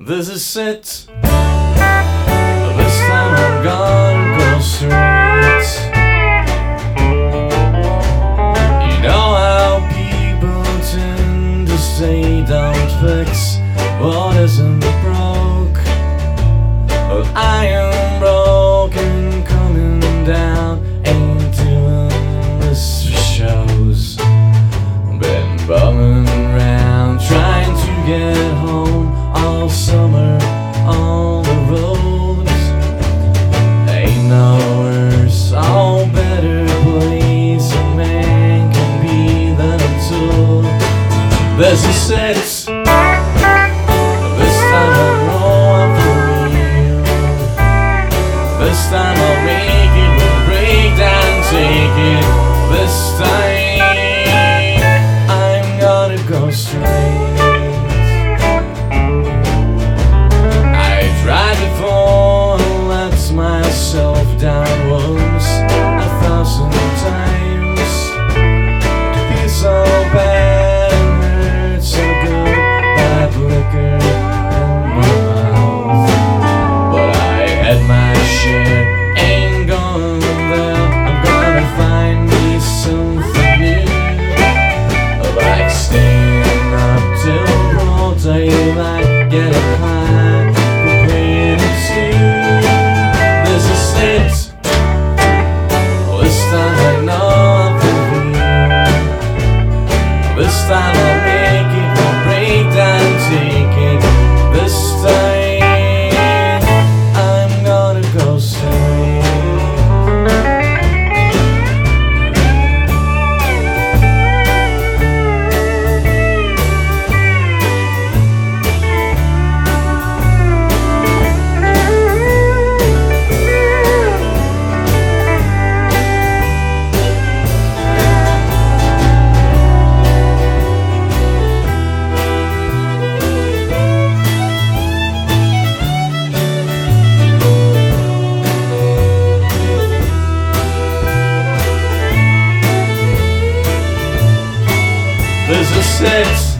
This is it. This time I'm gonna go straight. You know how people tend to say don't fix what isn't broke. Well, I am broken, coming down, ain't doing this for shows. Been bumming around, trying to get home summer on the roads. Ain't no worse, all better place a man can be than a tool. This is it. This time I'll roll up the wheel. This time I'll make it with break down, take it. This time myself This This